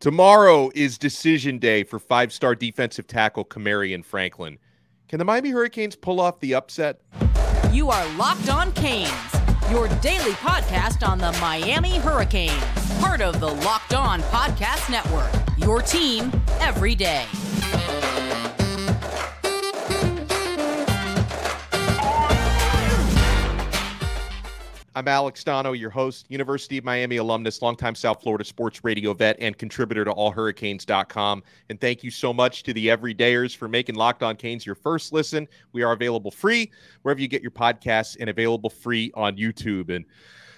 Tomorrow is decision day for five star defensive tackle Kamarion Franklin. Can the Miami Hurricanes pull off the upset? You are Locked On Canes, your daily podcast on the Miami Hurricanes, part of the Locked On Podcast Network. Your team every day. I'm Alex Donno, your host, University of Miami alumnus, longtime South Florida sports radio vet, and contributor to allhurricanes.com. And thank you so much to the everydayers for making Locked On Canes your first listen. We are available free wherever you get your podcasts and available free on YouTube. And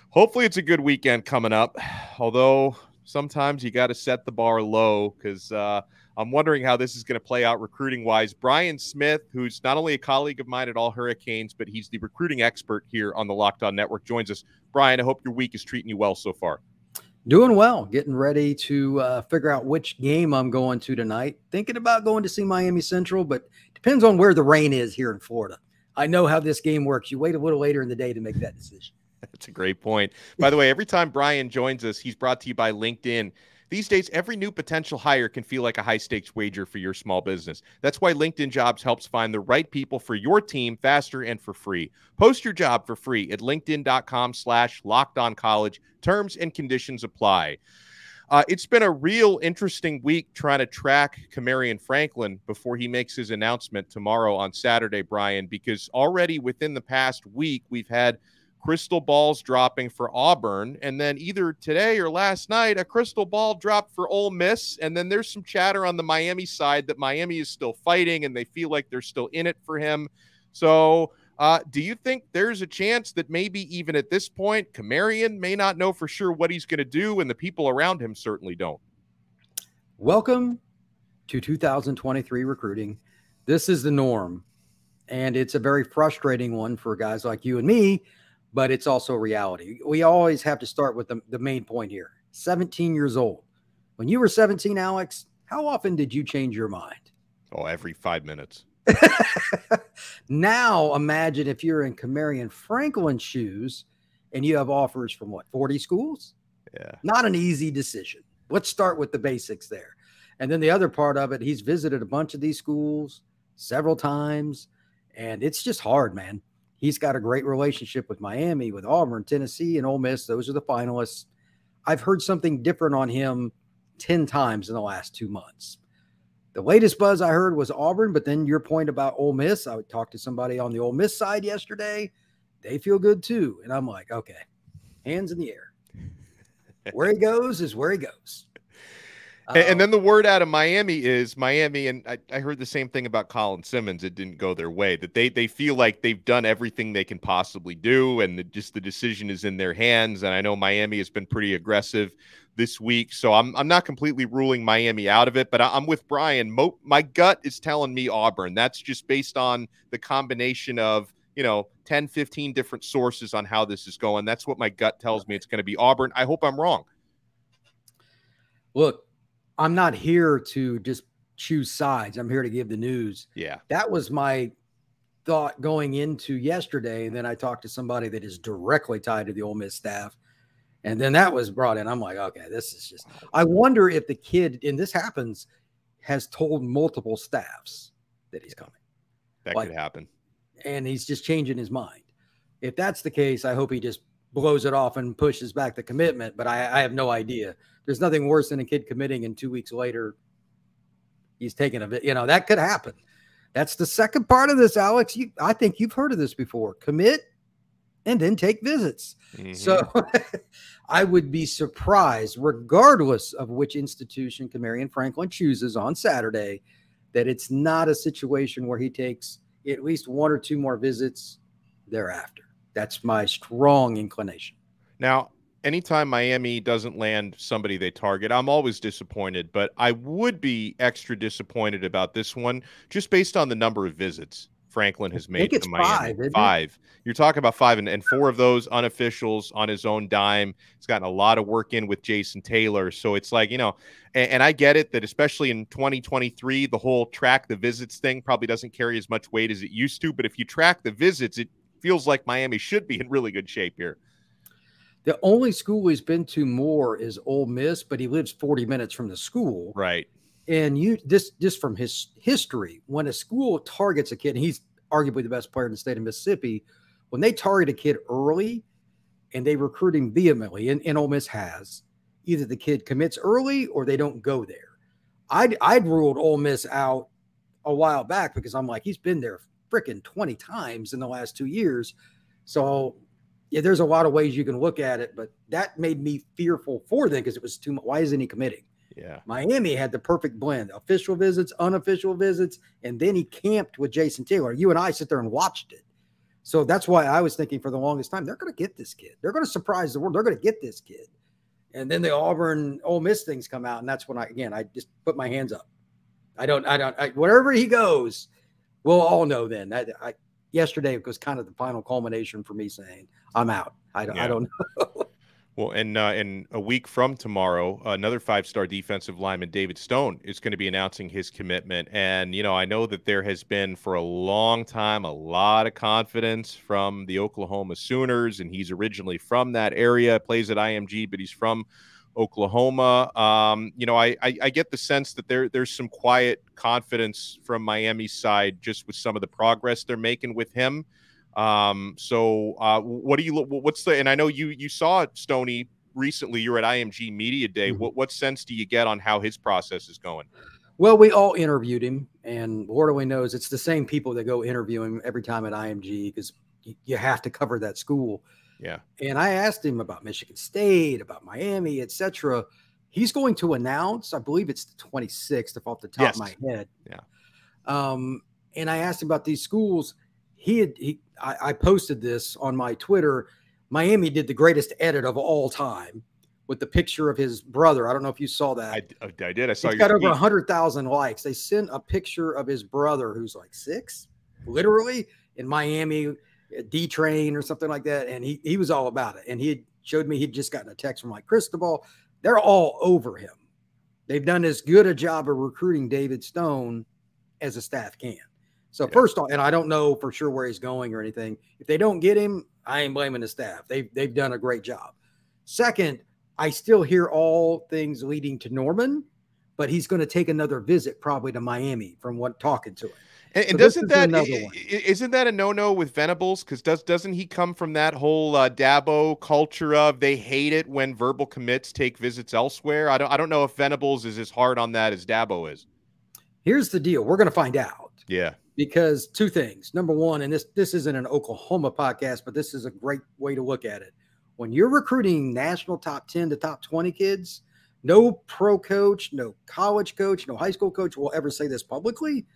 hopefully it's a good weekend coming up. Although sometimes you got to set the bar low because uh, I'm wondering how this is going to play out recruiting wise. Brian Smith, who's not only a colleague of mine at All Hurricanes, but he's the recruiting expert here on the Locked On Network, joins us. Brian, I hope your week is treating you well so far. Doing well, getting ready to uh, figure out which game I'm going to tonight. Thinking about going to see Miami Central, but depends on where the rain is here in Florida. I know how this game works. You wait a little later in the day to make that decision. That's a great point. By the way, every time Brian joins us, he's brought to you by LinkedIn. These days, every new potential hire can feel like a high stakes wager for your small business. That's why LinkedIn Jobs helps find the right people for your team faster and for free. Post your job for free at linkedin.com slash locked on college. Terms and conditions apply. Uh, it's been a real interesting week trying to track Kamarion Franklin before he makes his announcement tomorrow on Saturday, Brian, because already within the past week, we've had – crystal balls dropping for Auburn. And then either today or last night, a crystal ball dropped for Ole Miss. And then there's some chatter on the Miami side that Miami is still fighting and they feel like they're still in it for him. So, uh, do you think there's a chance that maybe even at this point, Kamarion may not know for sure what he's going to do, and the people around him certainly don't? Welcome to 2023 recruiting. This is the norm, and it's a very frustrating one for guys like you and me but it's also reality. We always have to start with the, the main point here 17 years old. When you were 17, Alex, how often did you change your mind? Oh, every five minutes. now imagine if you're in Kamarion Franklin's shoes and you have offers from what, 40 schools? Yeah. Not an easy decision. Let's start with the basics there. And then the other part of it, he's visited a bunch of these schools several times, and it's just hard, man. He's got a great relationship with Miami, with Auburn, Tennessee, and Ole Miss. Those are the finalists. I've heard something different on him 10 times in the last two months. The latest buzz I heard was Auburn, but then your point about Ole Miss, I would talk to somebody on the Ole Miss side yesterday. They feel good too. And I'm like, okay, hands in the air. Where he goes is where he goes. And, and, then the word out of Miami is Miami, and I, I, heard the same thing about Colin Simmons. It didn't go their way. That they they feel like they've done everything they can possibly do, and the, just the decision is in their hands. And I know Miami has been pretty aggressive this week, so I'm I'm not completely ruling Miami out of it. But I, am with Brian. Mo, my gut is telling me Auburn. That's just based on the combination of you know 10, 15 different sources on how this is going. That's what my gut tells me. It's going to be Auburn. I hope I'm wrong. Look, I'm not here to just choose sides. I'm here to give the news. Yeah. That was my thought going into yesterday. And then I talked to somebody that is directly tied to the Ole Miss staff. And then that was brought in. I'm like, okay, this is just, I wonder if the kid, and this happens, has told multiple staffs that he's coming. That like, could happen. And he's just changing his mind. If that's the case, I hope he just blows it off and pushes back the commitment. But I, I have no idea there's nothing worse than a kid committing and two weeks later he's taking a bit. You know that could happen. That's the second part of this, Alex. You, I think you've heard of this before. Commit and then take visits. Mm-hmm. So I would be surprised, regardless of which institution Kamarion Franklin chooses on Saturday, that it's not a situation where he takes at least one or two more visits thereafter. That's my strong inclination. Now, anytime Miami doesn't land somebody they target, I'm always disappointed, but I would be extra disappointed about this one just based on the number of visits Franklin has made to Miami. Five. five. You're talking about five, and, and four of those unofficials on his own dime. He's gotten a lot of work in with Jason Taylor. So it's like, you know, and, and I get it that especially in 2023, the whole track the visits thing probably doesn't carry as much weight as it used to. But if you track the visits, it feels like Miami should be in really good shape here. The only school he's been to more is Ole Miss, but he lives 40 minutes from the school. Right. And you this just from his history, when a school targets a kid, and he's arguably the best player in the state of Mississippi, when they target a kid early and they recruit him vehemently, and, and Ole Miss has, either the kid commits early or they don't go there. I'd I'd ruled Ole Miss out a while back because I'm like, he's been there freaking 20 times in the last two years. So yeah, there's a lot of ways you can look at it, but that made me fearful for them because it was too much. Why isn't he committing? Yeah. Miami had the perfect blend official visits, unofficial visits, and then he camped with Jason Taylor. You and I sit there and watched it. So that's why I was thinking for the longest time, they're going to get this kid. They're going to surprise the world. They're going to get this kid. And then the Auburn Ole Miss things come out. And that's when I, again, I just put my hands up. I don't, I don't, I, wherever he goes, we'll all know then. That I, yesterday was kind of the final culmination for me saying, I'm out. I don't, yeah. I don't know. Well, and uh, in a week from tomorrow, another five-star defensive lineman, David Stone, is going to be announcing his commitment. And you know, I know that there has been for a long time a lot of confidence from the Oklahoma Sooners, and he's originally from that area, plays at IMG, but he's from Oklahoma. Um, you know, I, I, I get the sense that there there's some quiet confidence from Miami's side just with some of the progress they're making with him. Um, so uh, what do you what's the and I know you you saw Stony recently. You're at IMG Media Day. Mm-hmm. What what sense do you get on how his process is going? Well, we all interviewed him, and Lord only knows it's the same people that go interview him every time at IMG because you have to cover that school. Yeah. And I asked him about Michigan State, about Miami, etc. He's going to announce, I believe it's the 26th, if off the top yes. of my head. Yeah. Um, and I asked him about these schools. He had he I, I posted this on my Twitter. Miami did the greatest edit of all time with the picture of his brother. I don't know if you saw that. I, I did. I saw. It's got tweet. over hundred thousand likes. They sent a picture of his brother, who's like six, literally in Miami, D train or something like that, and he he was all about it. And he showed me he'd just gotten a text from like Cristobal. They're all over him. They've done as good a job of recruiting David Stone as a staff can. So yeah. first off, and I don't know for sure where he's going or anything. If they don't get him, I ain't blaming the staff. They've they've done a great job. Second, I still hear all things leading to Norman, but he's going to take another visit probably to Miami from what talking to him. And, and so doesn't that isn't that a no no with Venables? Because does doesn't he come from that whole uh, Dabo culture of they hate it when verbal commits take visits elsewhere? I don't I don't know if Venables is as hard on that as Dabo is. Here's the deal: we're going to find out. Yeah because two things. Number one, and this this isn't an Oklahoma podcast, but this is a great way to look at it. When you're recruiting national top 10 to top 20 kids, no pro coach, no college coach, no high school coach will ever say this publicly.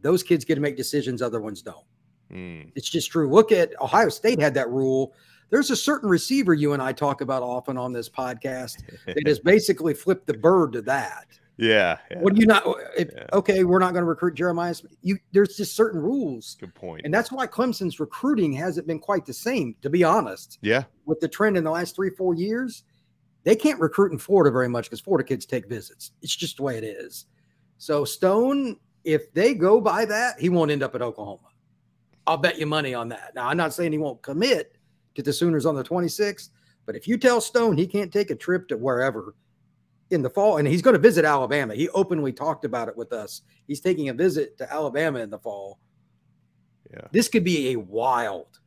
Those kids get to make decisions, other ones don't. Mm. It's just true. Look at Ohio State had that rule. There's a certain receiver you and I talk about often on this podcast that has basically flipped the bird to that. Yeah, yeah. What do you not? If, yeah. Okay, we're not going to recruit Jeremiah. You there's just certain rules. Good point. And that's why Clemson's recruiting hasn't been quite the same, to be honest. Yeah. With the trend in the last three four years, they can't recruit in Florida very much because Florida kids take visits. It's just the way it is. So Stone, if they go by that, he won't end up at Oklahoma. I'll bet you money on that. Now I'm not saying he won't commit to the Sooners on the 26th, but if you tell Stone he can't take a trip to wherever in the fall, and he's going to visit Alabama. He openly talked about it with us. He's taking a visit to Alabama in the fall. Yeah. This could be a wild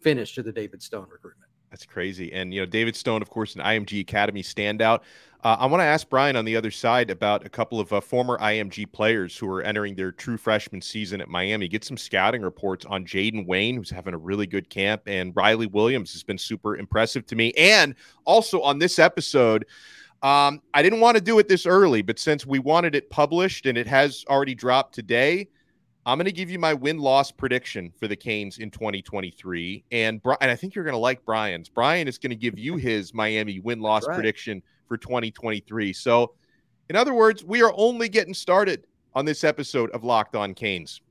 finish to the David Stone recruitment. That's crazy. And, you know, David Stone, of course, an IMG Academy standout. Uh, I want to ask Brian on the other side about a couple of uh, former IMG players who are entering their true freshman season at Miami. Get some scouting reports on Jayden Wayne, who's having a really good camp, and Riley Williams has been super impressive to me. And also on this episode, um, I didn't want to do it this early, but since we wanted it published and it has already dropped today, I'm going to give you my win loss prediction for the Canes in 2023. And, and I think you're going to like Brian's. Brian is going to give you his Miami win loss right. prediction for 2023. So, in other words, we are only getting started on this episode of Locked On Canes.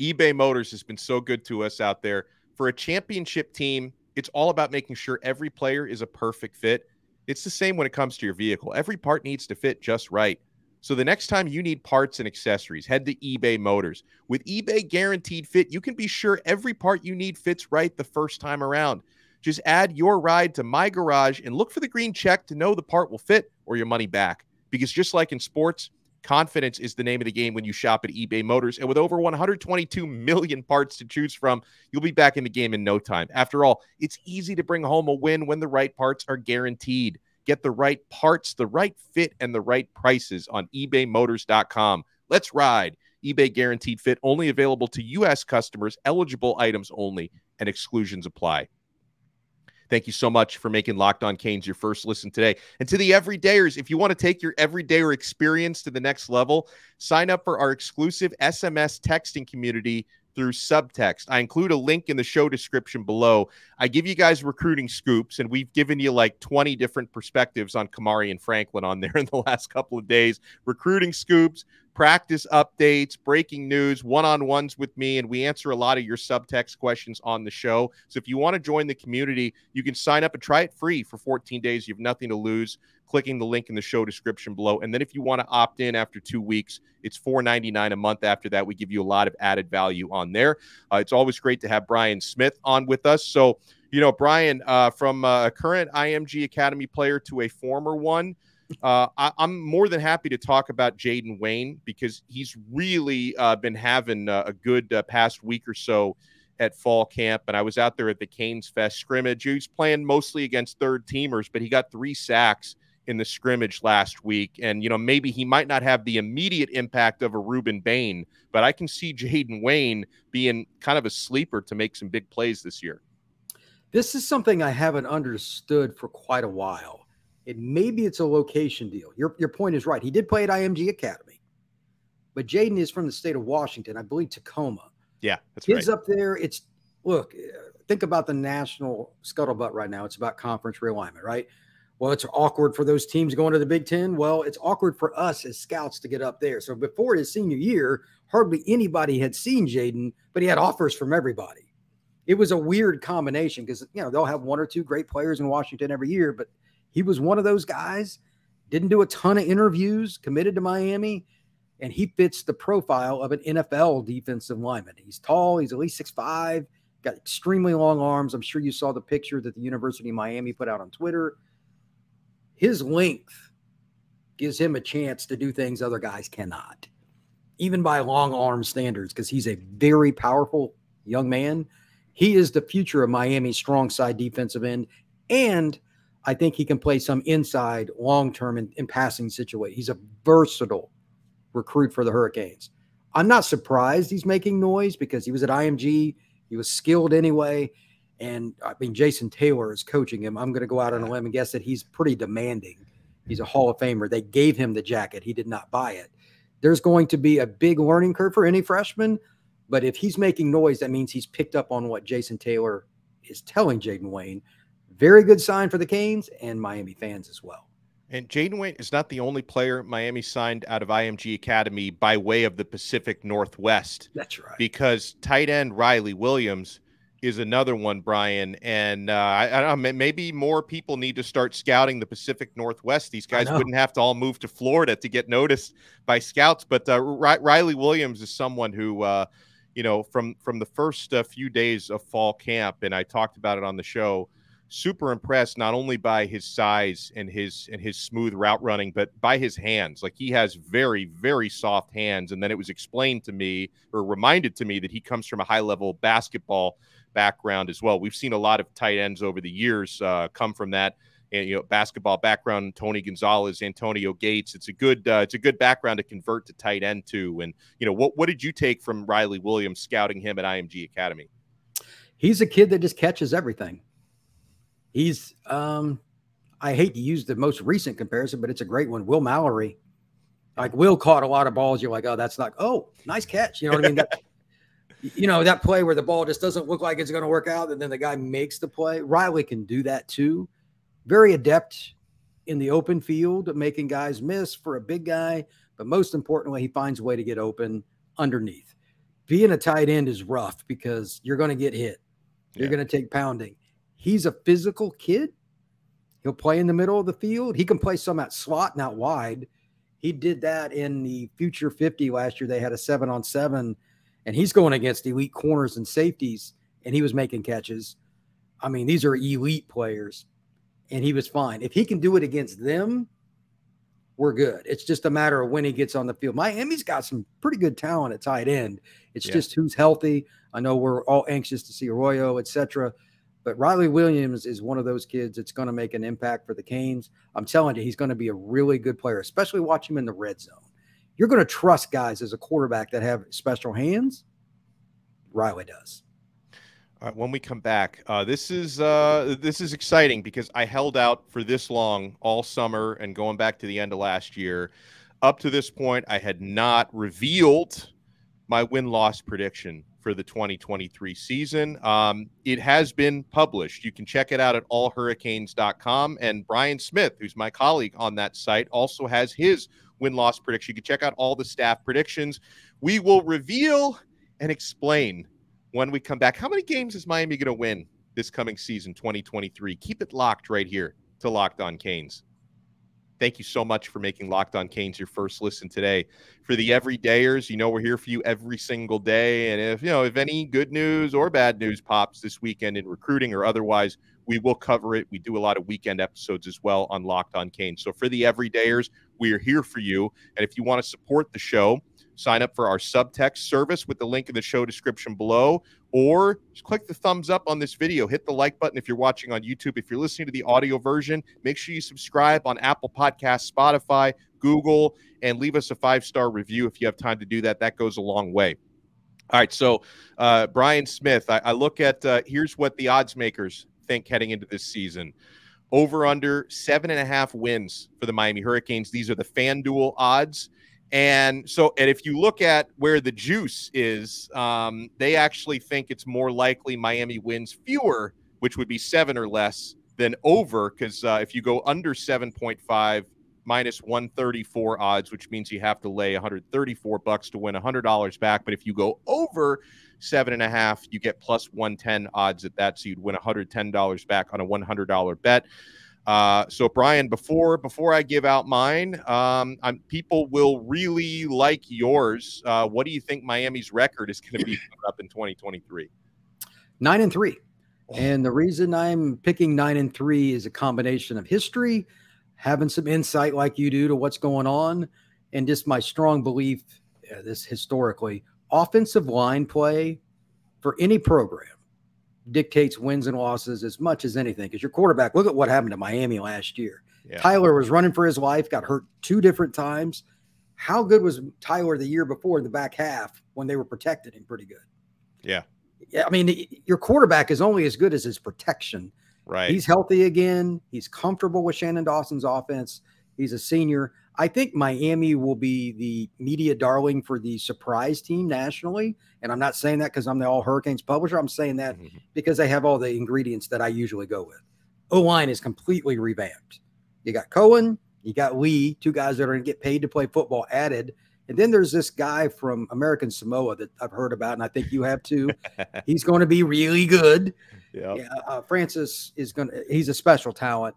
eBay Motors has been so good to us out there. For a championship team, it's all about making sure every player is a perfect fit. It's the same when it comes to your vehicle. Every part needs to fit just right. So the next time you need parts and accessories, head to eBay Motors. With eBay Guaranteed Fit, you can be sure every part you need fits right the first time around. Just add your ride to my garage and look for the green check to know the part will fit or your money back. Because just like in sports, confidence is the name of the game when you shop at eBay Motors. And with over 122 million parts to choose from, you'll be back in the game in no time. After all, it's easy to bring home a win when the right parts are guaranteed. Get the right parts, the right fit, and the right prices on ebaymotors.com. Let's ride. eBay guaranteed fit only available to U.S. customers, eligible items only, and exclusions apply. Thank you so much for making Locked On Canes your first listen today. And to the everydayers, if you want to take your everydayer experience to the next level, sign up for our exclusive SMS texting community through subtext. I include a link in the show description below. I give you guys recruiting scoops, and we've given you like 20 different perspectives on Kamarion Franklin on there in the last couple of days. Recruiting scoops, practice updates, breaking news, one on ones with me, and we answer a lot of your subtext questions on the show. So if you want to join the community, you can sign up and try it free for 14 days. You have nothing to lose. Clicking the link in the show description below. And then if you want to opt in after two weeks, it's $4.99 a month. After that, we give you a lot of added value on there. Uh, it's always great to have Brian Smith on with us. So, you know, Brian, uh, from a current IMG Academy player to a former one, uh, I, am more than happy to talk about Jayden Wayne because he's really uh, been having uh, a good uh, past week or so at fall camp. And I was out there at the Canes Fest scrimmage. He was playing mostly against third teamers, but he got three sacks in the scrimmage last week. And, you know, maybe he might not have the immediate impact of a Rueben Bain, but I can see Jayden Wayne being kind of a sleeper to make some big plays this year. This is something I haven't understood for quite a while it maybe it's a location deal. Your your point is right. He did play at IMG Academy, but Jayden is from the state of Washington, I believe Tacoma. Yeah, that's Kids right. up there. It's look. Think about the national scuttlebutt right now. It's about conference realignment, right? Well, it's awkward for those teams going to the Big Ten. Well, it's awkward for us as scouts to get up there. So before his senior year, hardly anybody had seen Jayden, but he had offers from everybody. It was a weird combination because you know they'll have one or two great players in Washington every year, but he was one of those guys, didn't do a ton of interviews, committed to Miami, and he fits the profile of an NFL defensive lineman. He's tall, he's at least six five, got extremely long arms. I'm sure you saw the picture that the University of Miami put out on Twitter. His length gives him a chance to do things other guys cannot, even by long arm standards, because he's a very powerful young man. He is the future of Miami's strong side defensive end. And – I think he can play some inside long term in, in passing situation. He's a versatile recruit for the Hurricanes. I'm not surprised he's making noise because he was at IMG. He was skilled anyway. And I mean, Jason Taylor is coaching him. I'm going to go out on a limb and guess that he's pretty demanding. He's a Hall of Famer. They gave him the jacket, he did not buy it. There's going to be a big learning curve for any freshman. But if he's making noise, that means he's picked up on what Jason Taylor is telling Jayden Wayne very good sign for the Canes and Miami fans as well. And Jayden Wayne is not the only player Miami signed out of IMG Academy by way of the Pacific Northwest. That's right. Because tight end Riley Williams is another one, Brian. And uh, I, I, don't know, maybe more people need to start scouting the Pacific Northwest. These guys wouldn't have to all move to Florida to get noticed by scouts. But uh, Riley Williams is someone who, uh, you know, from from the first uh, few days of fall camp, and I talked about it on the show super impressed not only by his size and his and his smooth route running but by his hands like he has very very soft hands and then it was explained to me or reminded to me that he comes from a high level basketball background as well we've seen a lot of tight ends over the years uh, come from that and, you know basketball background tony gonzalez antonio gates it's a good uh, it's a good background to convert to tight end too and you know what what did you take from riley williams scouting him at img academy he's a kid that just catches everything He's um I hate to use the most recent comparison, but it's a great one. Will Mallory. Like Will caught a lot of balls. You're like, oh, that's not oh, nice catch. You know what I mean? That, you know, that play where the ball just doesn't look like it's going to work out, and then the guy makes the play. Riley can do that too. Very adept in the open field, making guys miss for a big guy, but most importantly, he finds a way to get open underneath. Being a tight end is rough because you're going to get hit. You're yeah. going to take pounding. He's a physical kid. He'll play in the middle of the field. He can play some at slot, not wide. He did that in the Future 50 last year. They had a seven on seven, and he's going against elite corners and safeties, and he was making catches. I mean, these are elite players, and he was fine. If he can do it against them, we're good. It's just a matter of when he gets on the field. Miami's got some pretty good talent at tight end. It's yeah. just who's healthy. I know we're all anxious to see Arroyo, etc. But Riley Williams is one of those kids that's going to make an impact for the Canes. I'm telling you, he's going to be a really good player, especially watch him in the red zone. You're going to trust guys as a quarterback that have special hands. Riley does. All right, when we come back, uh, this is uh, this is exciting because I held out for this long all summer and going back to the end of last year. Up to this point, I had not revealed my win loss prediction for the 2023 season. Um, it has been published. You can check it out at allhurricanes.com. And Brian Smith, who's my colleague on that site, also has his win loss prediction. You can check out all the staff predictions. We will reveal and explain when we come back. How many games is Miami going to win this coming season, 2023? Keep it locked right here to Locked On Canes. Thank you so much for making Locked On Canes your first listen today. For the everydayers, you know we're here for you every single day. And if you know if any good news or bad news pops this weekend in recruiting or otherwise, we will cover it. We do a lot of weekend episodes as well on Locked On Canes. So for the everydayers, we are here for you. And if you want to support the show, sign up for our subtext service with the link in the show description below, or just click the thumbs up on this video. Hit the like button if you're watching on YouTube. If you're listening to the audio version, make sure you subscribe on Apple Podcasts, Spotify, Google, and leave us a five star review if you have time to do that. That goes a long way. All right, so uh, Brian Smith, I, I look at uh, here's what the odds makers think heading into this season. Over under seven and a half wins for the Miami Hurricanes. These are the FanDuel odds. And so, and if you look at where the juice is, um, they actually think it's more likely Miami wins fewer, which would be seven or less, than over. Because uh, if you go under 7.5, minus 134 odds, which means you have to lay 134 bucks to win $100 back. But if you go over seven and a half, you get plus 110 odds at that. So you'd win $110 back on a $100 bet. Uh, so Brian, before before I give out mine, um, I'm, people will really like yours. Uh, what do you think Miami's record is going to be coming up in 2023? Nine and three, oh. and the reason I'm picking nine and three is a combination of history, having some insight like you do to what's going on, and just my strong belief. Uh, this historically, offensive line play for any program dictates wins and losses as much as anything. Because your quarterback, look at what happened to Miami last year. Yeah. Tyler was running for his life, got hurt two different times. How good was Tyler the year before in the back half when they were protecting him pretty good? Yeah. Yeah. I mean, your quarterback is only as good as his protection. Right. He's healthy again. He's comfortable with Shannon Dawson's offense. He's a senior. I think Miami will be the media darling for the surprise team nationally. And I'm not saying that because I'm the All Hurricanes publisher. I'm saying that mm-hmm. because they have all the ingredients that I usually go with. O line is completely revamped. You got Cohen, you got Lee, two guys that are going to get paid to play football added. And then there's this guy from American Samoa that I've heard about, and I think you have too. he's going to be really good. Yep. Yeah, uh, Francis is going to, he's a special talent.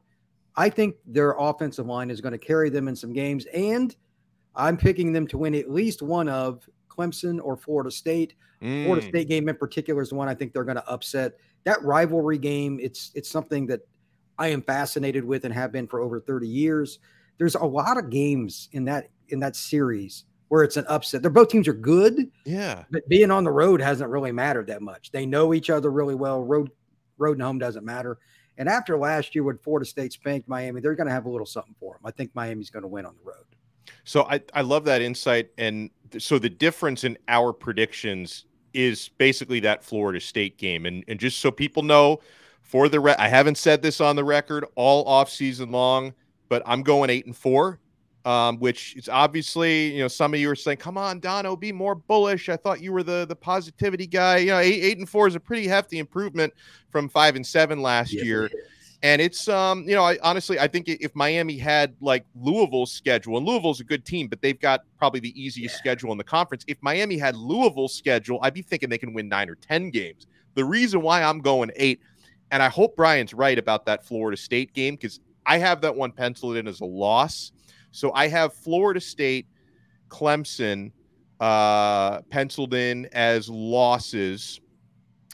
I think their offensive line is going to carry them in some games, and I'm picking them to win at least one of Clemson or Florida State. Mm. Florida State game in particular is the one I think they're going to upset. That rivalry game, it's it's something that I am fascinated with and have been for over 30 years. There's a lot of games in that in that series where it's an upset. They're both teams are good. Yeah. But being on the road hasn't really mattered that much. They know each other really well. Road road and home doesn't matter. And after last year, when Florida State spanked Miami, they're going to have a little something for them. I think Miami's going to win on the road. So I, I love that insight. And so the difference in our predictions is basically that Florida State game. And, and just so people know, for the re- I haven't said this on the record all off season long, but I'm going eight and four um, which is obviously, you know, some of you are saying, "Come on, Donno, be more bullish." I thought you were the the positivity guy. You know, eight, eight and four is a pretty hefty improvement from five and seven last yes, year. and it's um, you know, I honestly I think if Miami had like Louisville's schedule, and Louisville's a good team, but they've got probably the easiest yeah. schedule in the conference. If Miami had Louisville's schedule, I'd be thinking they can win nine or ten games. The reason why I'm going eight, and I hope Brian's right about that Florida State game because I have that one penciled in as a loss. So I have Florida State, Clemson uh, penciled in as losses.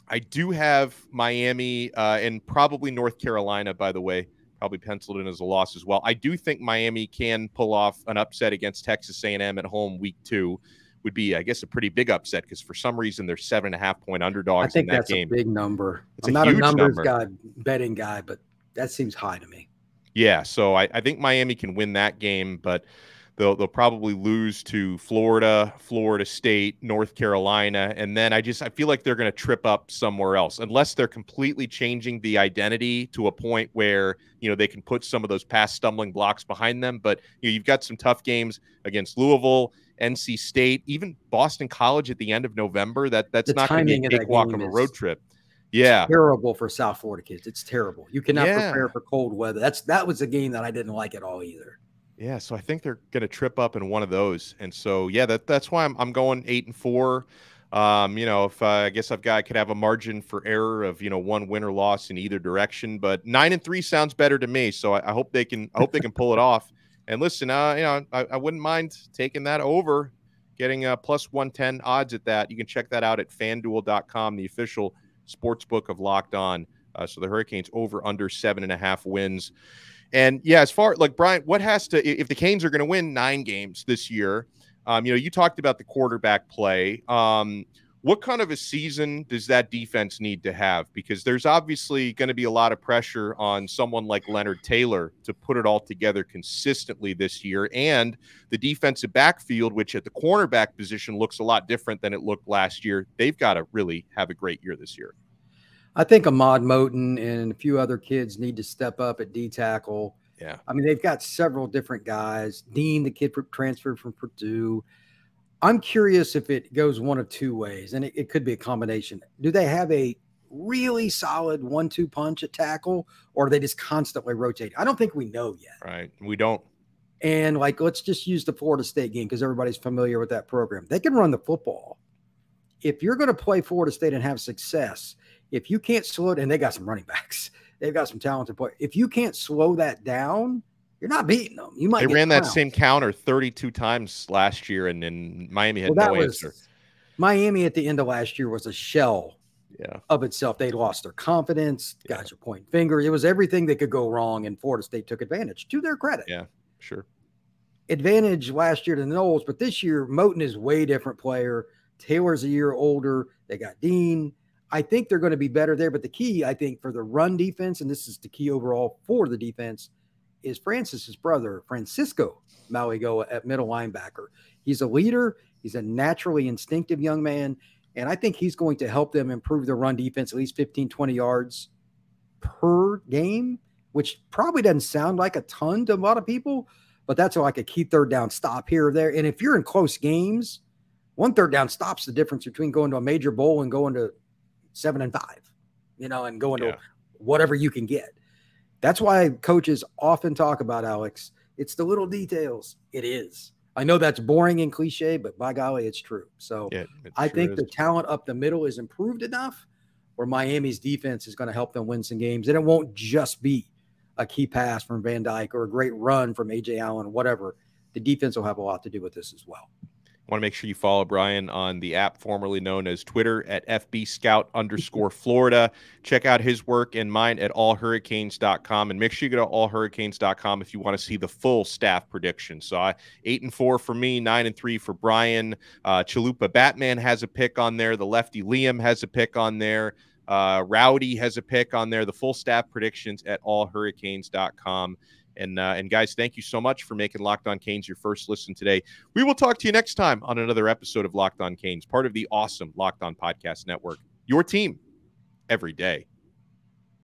I do have Miami uh, and probably North Carolina, by the way, probably penciled in as a loss as well. I do think Miami can pull off an upset against Texas A&M at home week two. Would be, I guess, a pretty big upset because for some reason they're seven and a half point underdogs I think in that that's game. a big number. It's I'm a not a numbers number. guy, betting guy, but that seems high to me. Yeah, so I, I think Miami can win that game, but they'll they'll probably lose to Florida, Florida State, North Carolina, and then I just I feel like they're going to trip up somewhere else unless they're completely changing the identity to a point where you know they can put some of those past stumbling blocks behind them. But you know, you've got some tough games against Louisville, NC State, even Boston College at the end of November. That that's The not going to be a cakewalk of a road trip. Yeah, Terrible for South Florida kids. It's terrible. You cannot Yeah. prepare for cold weather. That's that was a game that I didn't like at all either. Yeah, so I think they're going to trip up in one of those, and so yeah, that that's why I'm I'm going eight and four. Um, you know, if uh, I guess I've got I could have a margin for error of you know one win or loss in either direction, but nine and three sounds better to me. So I, I hope they can I hope they can pull it off. And listen, uh, you know, I, I wouldn't mind taking that over, getting a plus one ten odds at that. You can check that out at FanDuel.com, the official sports book of Locked On. Uh, so the Hurricanes over under seven and a half wins. And yeah, as far like Brian, what has to if the Canes are going to win nine games this year? Um, you know, you talked about the quarterback play. Um, what kind of a season does that defense need to have? Because there's obviously going to be a lot of pressure on someone like Leonard Taylor to put it all together consistently this year. And the defensive backfield, which at the cornerback position looks a lot different than it looked last year, they've got to really have a great year this year. I think Ahmad Moten and a few other kids need to step up at D tackle. Yeah. I mean, they've got several different guys. Deen, the kid transferred from Purdue. I'm curious if it goes one of two ways, and it, it could be a combination. Do they have a really solid one-two punch at tackle, or they just constantly rotate? I don't think we know yet. Right. We don't. And like, let's just use the Florida State game because everybody's familiar with that program. They can run the football. If you're going to play Florida State and have success, if you can't slow it, and they got some running backs, they've got some talented players. If you can't slow that down, you're not beating them. You might. They ran that same counter 32 times last year, and then Miami had Well, no was answer. Miami at the end of last year was a shell Yeah. of itself. They lost their confidence. Guys are pointing fingers. It was everything that could go wrong, and Florida State took advantage. To their credit, Yeah. Sure. advantage last year to the Noles, but this year Moten is way different player. Taylor's a year older. They got Deen. I think they're going to be better there. But the key, I think, for the run defense, and this is the key overall for the defense, is Francis's brother, Francisco Mauigoa at middle linebacker. He's a leader. He's a naturally instinctive young man. And I think he's going to help them improve their run defense at least 15, 20 yards per game, which probably doesn't sound like a ton to a lot of people, but that's like a key third down stop here or there. And if you're in close games, one third down stops the difference between going to a major bowl and going to seven and five, you know, and going Yeah. to whatever you can get. That's why coaches often talk about Alex. It's the little details. It is. I know that's boring and cliche, but by golly, it's true. So Yeah. it I sure think is. the talent up the middle is improved enough where Miami's defense is going to help them win some games. And it won't just be a key pass from Van Dyke or a great run from Ajay Allen, whatever. The defense will have a lot to do with this as well. Want to make sure you follow Brian on the app formerly known as Twitter at FB Scout underscore Florida. Check out his work and mine at allhurricanes.com and make sure you go to allhurricanes.com if you want to see the full staff prediction. So I eight and four for me, nine and three for Brian. Uh, Chalupa Batman has a pick on there. The lefty Liam has a pick on there. Uh, Rowdy has a pick on there. The full staff predictions at allhurricanes.com. And uh, and guys, thank you so much for making Locked On Canes your first listen today. We will talk to you next time on another episode of Locked On Canes, part of the awesome Locked On Podcast Network. Your team every day.